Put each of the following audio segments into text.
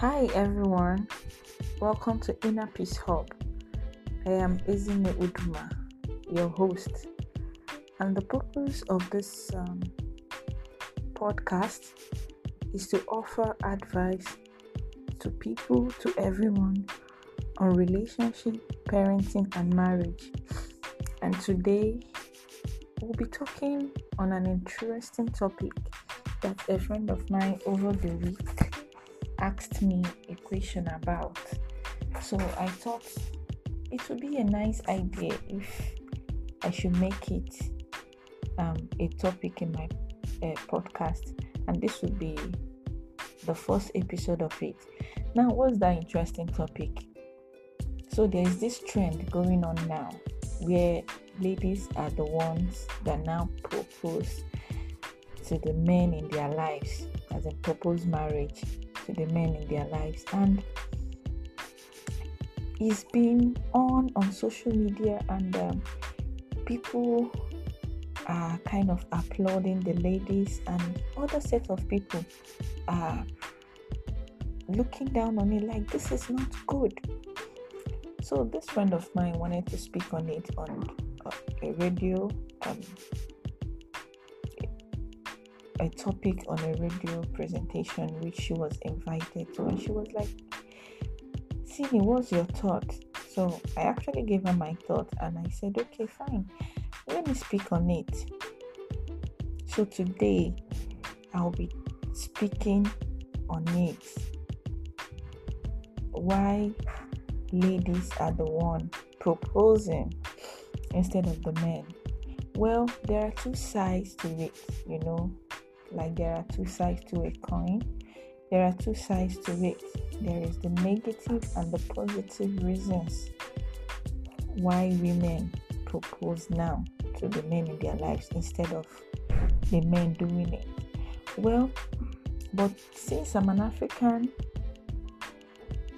Hi everyone, welcome to Inner Peace Hub. I am Ezine Uduma, your host, and the purpose of this um, podcast is to offer advice to people, to everyone on relationship, parenting, and marriage. And today we'll be talking on an interesting topic that a friend of mine over the week asked me a question about. So I thought it would be a nice idea if I should make it um, a topic in my uh, podcast, and this would be the first episode of it. Now, what's that interesting topic? So, there's this trend going on now where ladies are the ones that now propose to the men in their lives as a proposed marriage the men in their lives. And he's been on on social media and um, people are kind of applauding the ladies and other set of people are looking down on it like this is not good. So this friend of mine wanted to speak on it on uh, a radio um, a topic on a radio presentation which she was invited to and she was like Sini, what's your thought? So I actually gave her my thought and I said, okay, fine, let me speak on it. So today I'll be speaking on it. Why ladies are the one proposing instead of the men. Well, there are two sides to it, you know, like there are two sides to a coin. There are two sides to it. There is the negative and the positive reasons why women propose now to the men in their lives instead of the men doing it. Well, but since I'm an African,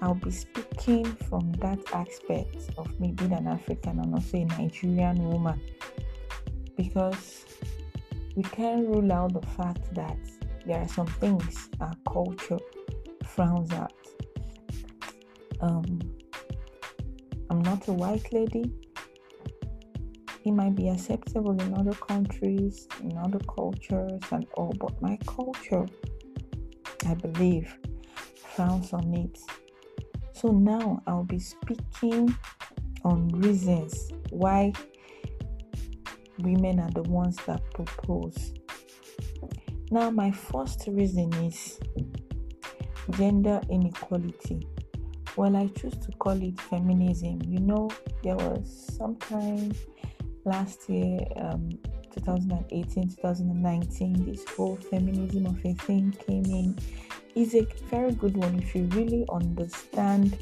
I'll be speaking from that aspect of me being an African and also a Nigerian woman because we can't rule out the fact that there are some things our culture frowns at. Um, I'm not a white lady. It might be acceptable in other countries, in other cultures, and all, but my culture, I believe, frowns on it. So now I'll be speaking on reasons why women are the ones that propose. Now, my first reason is gender inequality. Well, I choose to call it feminism. You know, there was sometime last year, um, 2018, 2019, this whole feminism of a thing came in. Is a very good one if you really understand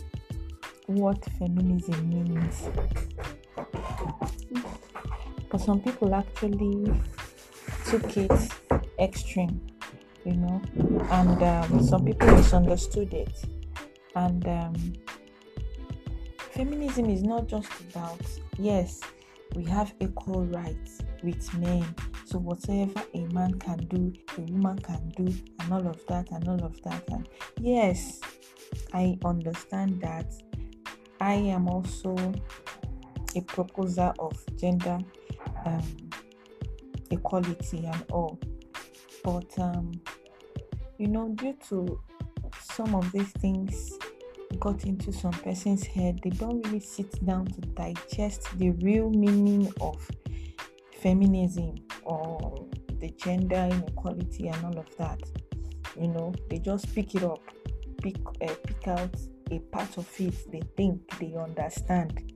what feminism means. But some people actually took it extreme, you know, and um, some people misunderstood it. And um, feminism is not just about, yes, we have equal rights with men. So whatever a man can do, a woman can do, and all of that, and all of that. And yes, I understand that. I am also a proposer of gender um, equality and all. But, um, you know, due to some of these things got into some person's head, they don't really sit down to digest the real meaning of feminism or the gender inequality and all of that. You know, they just pick it up, pick uh, pick out a part of it they think they understand.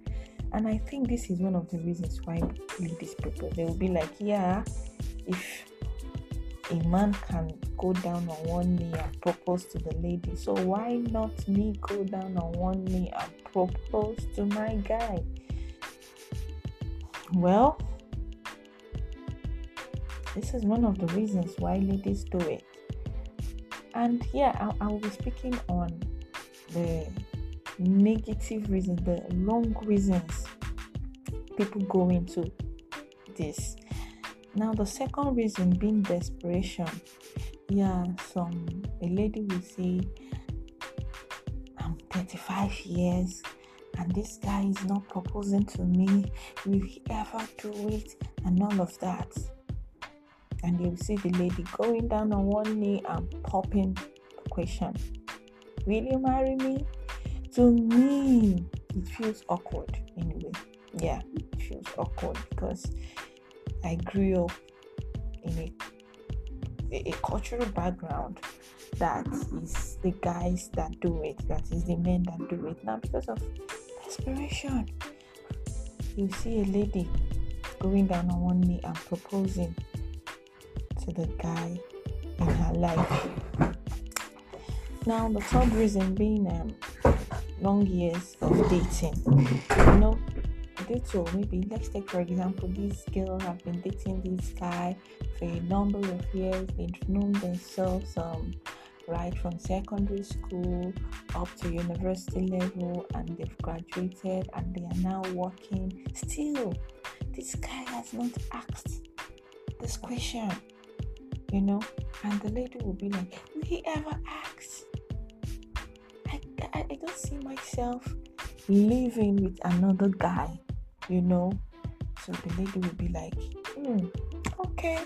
And I think this is one of the reasons why ladies propose. They will be like, yeah, if a man can go down on one knee and propose to the lady, so why not me go down on one knee and propose to my guy? Well, this is one of the reasons why ladies do it. And yeah, I, I will be speaking on negative reasons, the wrong reasons people go into this. Now, the second reason being desperation. Yeah, some a lady will say, I'm 35 years and this guy is not proposing to me. Will he ever do it? And all of that. And you see the lady going down on one knee and popping the question Will you marry me? To me, it feels awkward anyway. Yeah, it feels awkward because I grew up in a, a, cultural background that is the guys that do it, that is the men that do it. Now, because of desperation, you see a lady going down on one knee and proposing to the guy in her life. Now, the third reason being um, long years of dating. You know, maybe let's take for example, this girl have been dating this guy for a number of years. They've known themselves um, right from secondary school up to university level, and they've graduated and they are now working. Still, this guy has not asked this question, you know, and the lady will be like, Will he ever ask? I, I, don't see myself living with another guy, you know. So the lady will be like, hmm, okay.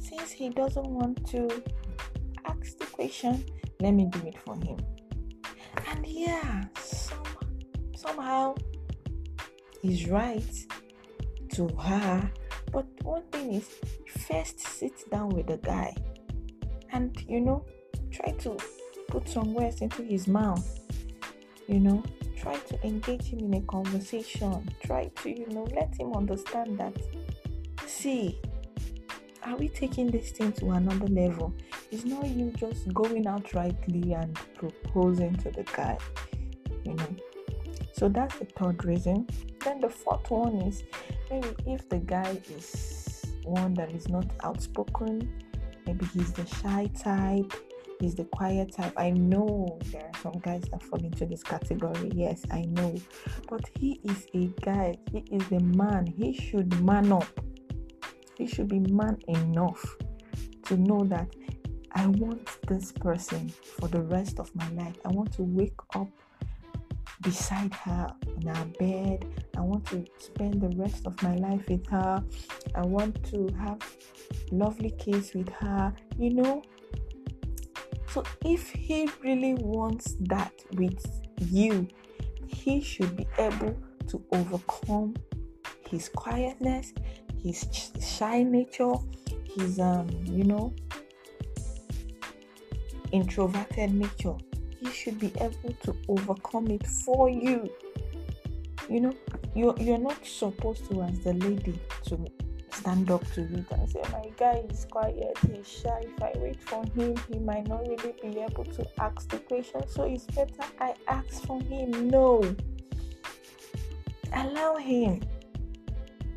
Since he doesn't want to ask the question, let me do it for him. And yeah, some, somehow he's right to her. But one thing is, first sit down with the guy and you know, try to put some words into his mouth. You know, try to engage him in a conversation. Try to, you know, let him understand that, see, are we taking this thing to another level? It's not you just going out outrightly and proposing to the guy, you know. So that's the third reason. Then the fourth one is maybe if the guy is one that is not outspoken, maybe he's the shy type, he's the quiet type. I know there are some guys that fall into this category. Yes, I know. But he is a guy, he is a man. He should man up. He should be man enough to know that I want this person for the rest of my life. I want to wake up beside her on our bed. I want to spend the rest of my life with her. I want to have lovely kids with her, you know. So if he really wants that with you, he should be able to overcome his quietness, his shy nature, his um, you know, introverted nature he should be able to overcome it for you. You know, you're you're not supposed to, as the lady, to stand up to it and say, My guy is quiet, he's shy. If I wait for him, he might not really be able to ask the question. So it's better I ask for him. No. Allow him.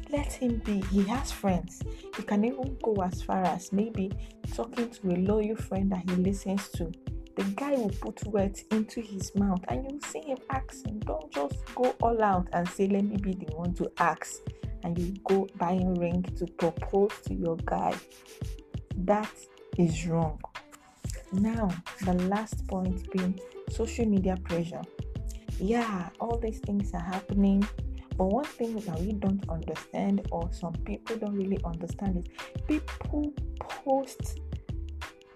Let him be. He has friends. You can even go as far as maybe talking to a loyal friend that he listens to the guy will put words into his mouth and you'll see him asking. Don't just go all out and say, Let me be the one to ask. And you go buy a ring to propose to your guy. That is wrong. Now, the last point being social media pressure. Yeah, all these things are happening. But one thing that we don't understand, or some people don't really understand, is people post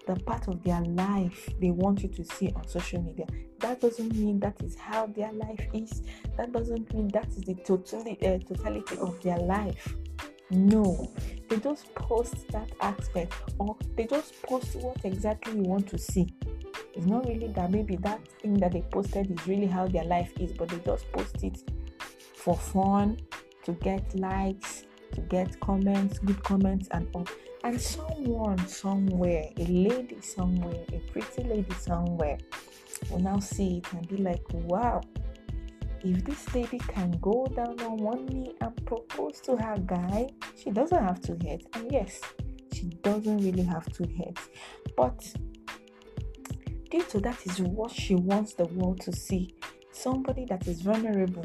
the part of their life they want you to see on social media. That doesn't mean that is how their life is. That doesn't mean that is the totally, uh, totality of their life. No, they just post that aspect or they just post what exactly you want to see. It's not really that maybe that thing that they posted is really how their life is, but they just post it for fun, to get likes, to get comments, good comments, and all. And someone somewhere, a lady somewhere, a pretty lady somewhere, will now see it and be like, wow, if this lady can go down on one knee and propose to her guy, she doesn't have two heads. And yes, she doesn't really have two heads. But due to that is what she wants the world to see. Somebody that is vulnerable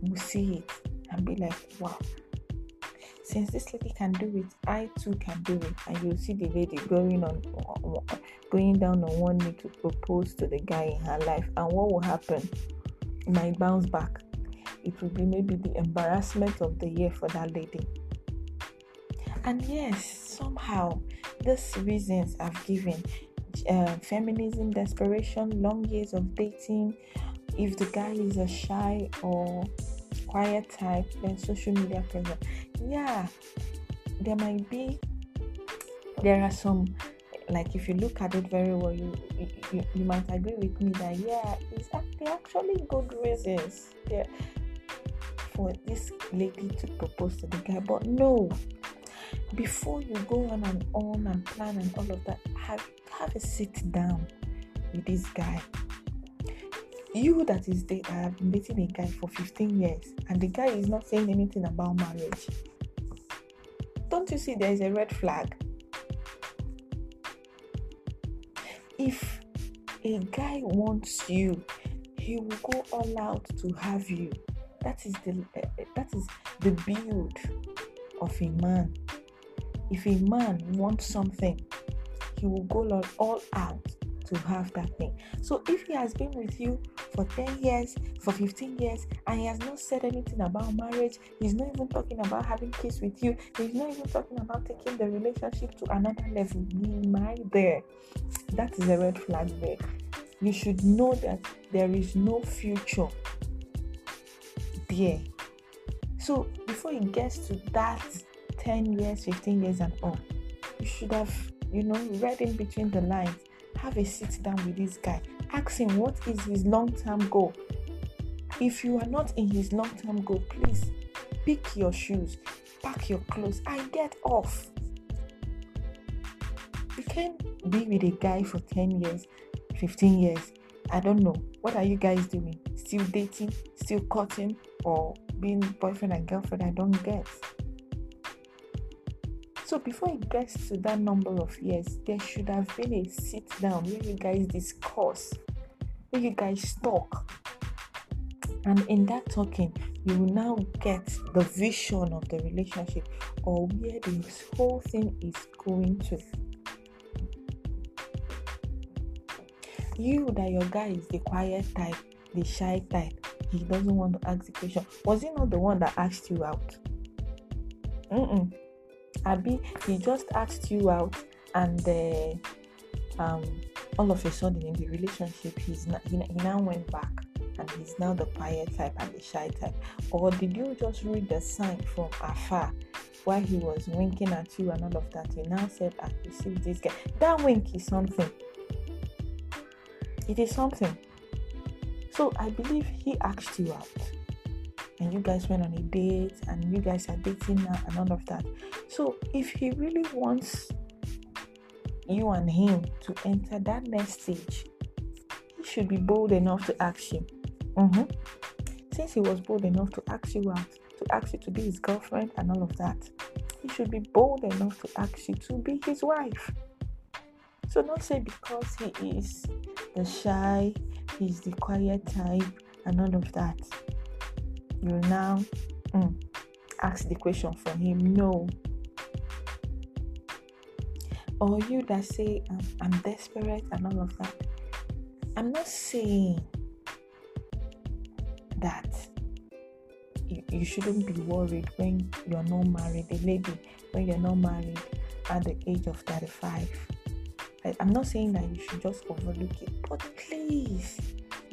will see it and be like, wow, since this lady can do it, I too can do it. And you'll see the lady going on, going down on one knee to propose to the guy in her life. And what will happen? It might bounce back. It will be maybe the embarrassment of the year for that lady. And yes, somehow these reasons I've given uh, feminism, desperation, long years of dating, if the guy is a shy or quiet type, then social media pressure. Yeah, there might be, there are some, like if you look at it very well, you you, you might agree with me that yeah, it's actually good reasons yeah, for this lady to propose to the guy, but no. Before you go on and on and plan and all of that, have have a sit down with this guy you that is dating, I have been dating a guy for 15 years, and the guy is not saying anything about marriage. Don't you see there is a red flag? If a guy wants you, he will go all out to have you. That is the uh, that is the build of a man. If a man wants something, he will go all, all out to have that thing. So if he has been with you for 10 years, for 15 years, and he has not said anything about marriage, he's not even talking about having kids with you, he's not even talking about taking the relationship to another level, my there. That is a red flag there. You should know that there is no future there. So before he gets to that 10 years, 15 years, and all, you should have, you know, read in between the lines have a sit down with this guy. Ask him what is his long term goal. If you are not in his long term goal, please pick your shoes, pack your clothes, and get off. You can't be with a guy for 10 years, 15 years. I don't know. What are you guys doing? Still dating, still cutting, or being boyfriend and girlfriend? I don't get. So before it gets to that number of years, there should have been a sit down where you guys discuss, where you guys talk. And in that talking, you will now get the vision of the relationship or where this whole thing is going to. You that your guy is the quiet type, the shy type, he doesn't want to ask the question. Was he not the one that asked you out? Mm-mm. Abby, he just asked you out, and uh, um, all of a sudden in the relationship, he's not, he, he now went back and he's now the quiet type and the shy type? Or did you just read the sign from afar while he was winking at you and all of that? You now said, I received this guy. That wink is something. It is something. So I believe he asked you out and you guys went on a date and you guys are dating now and all of that. So if he really wants you and him to enter that next stage, he should be bold enough to ask you. Mm-hmm. Since he was bold enough to ask you out, to ask you to be his girlfriend and all of that, he should be bold enough to ask you to be his wife. So don't say because he is the shy, he's the quiet type, and all of that you now mm, ask the question for him no. Or you that say i'm desperate and all of that. I'm not saying that you, you shouldn't be worried when you're not married a lady when you're not married at the age of 35 I, i'm not saying that you should just overlook it but please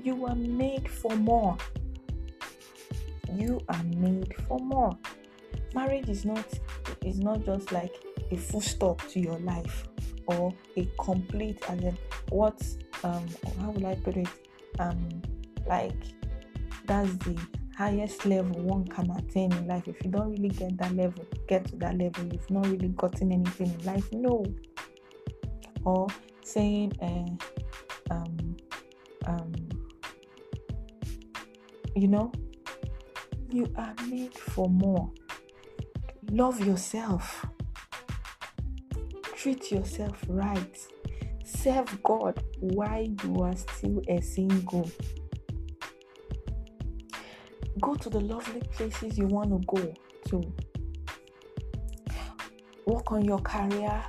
you are made for more you are made for more. Marriage is not is not just like a full stop to your life or a complete and then what um how will I put it? Um like that's the highest level one can attain in life. If you don't really get that level, get to that level, you've not really gotten anything in life. No. Or saying uh, um um you know you are made for more. Love yourself. Treat yourself right. Serve God while you are still a single. Go to the lovely places you want to go to. work on your career.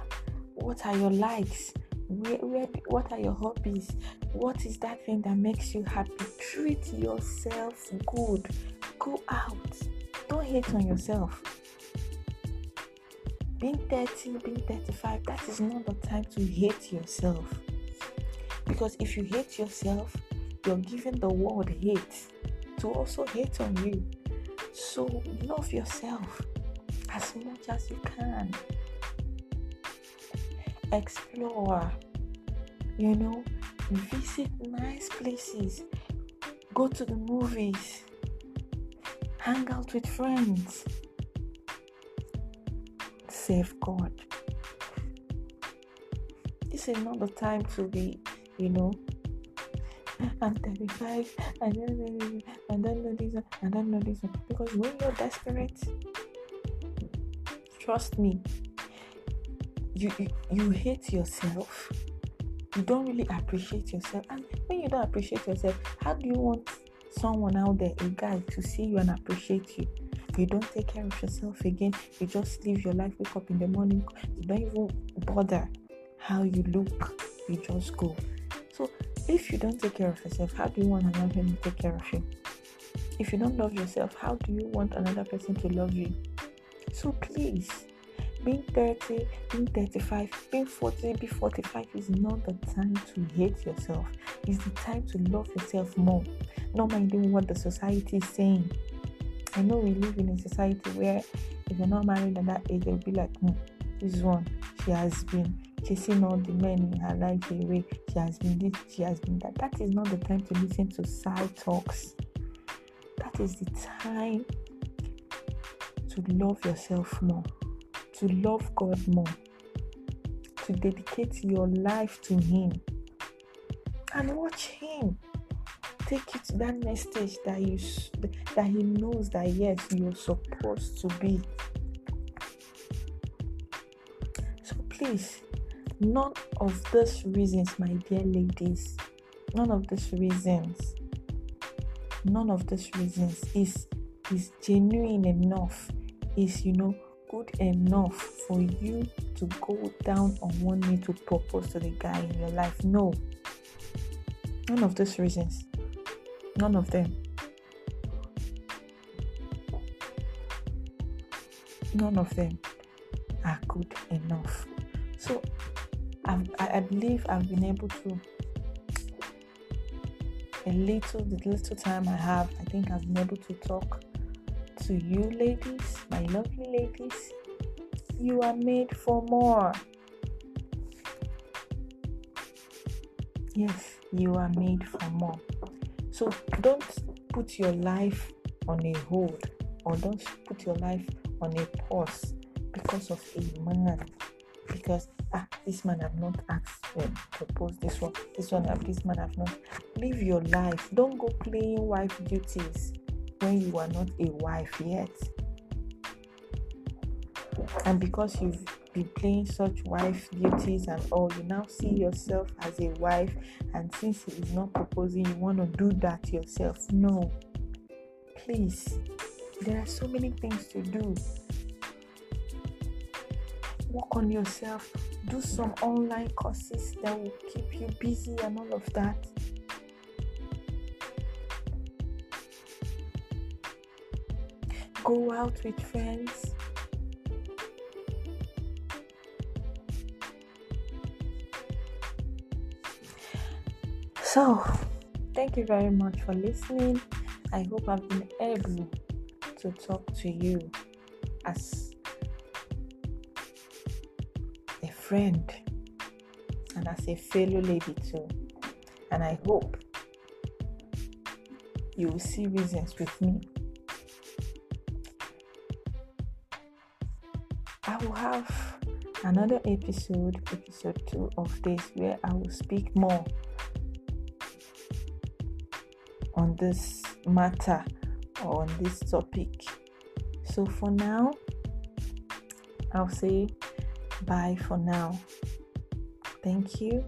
What are your likes? Where, where, what are your hobbies? What is that thing that makes you happy? Treat yourself good. Go out. Don't hate on yourself. Being 30, being 35, that is not the time to hate yourself. Because if you hate yourself, you're giving the world hate to also hate on you. So love yourself as much as you can. Explore, you know, visit nice places, go to the movies, hang out with friends, save God. This is not the time to be, you know, I'm 35, I don't know this, I don't know this, know this. Because when you're desperate, trust me, you, you, you hate yourself. You don't really appreciate yourself. And when you don't appreciate yourself, how do you want someone out there, a guy, to see you and appreciate you? You don't take care of yourself again. You just live your life, wake up in the morning. You don't even bother how you look. You just go. So if you don't take care of yourself, how do you want another person to take care of you? If you don't love yourself, how do you want another person to love you? So please, being 30, being 35, being 40, being 45 is not the time to hate yourself. It's the time to love yourself more, not minding what the society is saying. I know we live in a society where if you're not married at that age, they'll be like, hmm, this one, she has been chasing all the men in her life away. She has been this, she has been that. That is not the time to listen to side talks. That is the time to love yourself more, to love God more, to dedicate your life to Him and watch Him take you to that next stage that you that He knows that yes, you're supposed to be. So please None of those reasons, my dear ladies, none of those reasons, none of those reasons is is genuine enough, is you know good enough for you to go down on one knee to propose to the guy in your life. No. None of those reasons. None of them. None of them are good enough. So I've, I believe I've been able to a little the little time I have, I think I've been able to talk to you ladies, my lovely ladies. You are made for more. Yes, you are made for more. So don't put your life on a hold or don't put your life on a pause because of a man. Because ah, this man have not asked to propose this one, this one have this man have not. Live your life. Don't go playing wife duties when you are not a wife yet. And because you've been playing such wife duties and all, you now see yourself as a wife, and since he is not proposing, you want to do that yourself. No, please. There are so many things to do work on yourself, do some online courses that will keep you busy and all of that. Go out with friends. So, thank you very much for listening. I hope I've been able to talk to you as a friend and as a fellow lady too. And I hope you will see reasons with me. Will have another episode, episode two of this, where I will speak more on this matter or on this topic. So for now, I'll say Bye for now. Thank you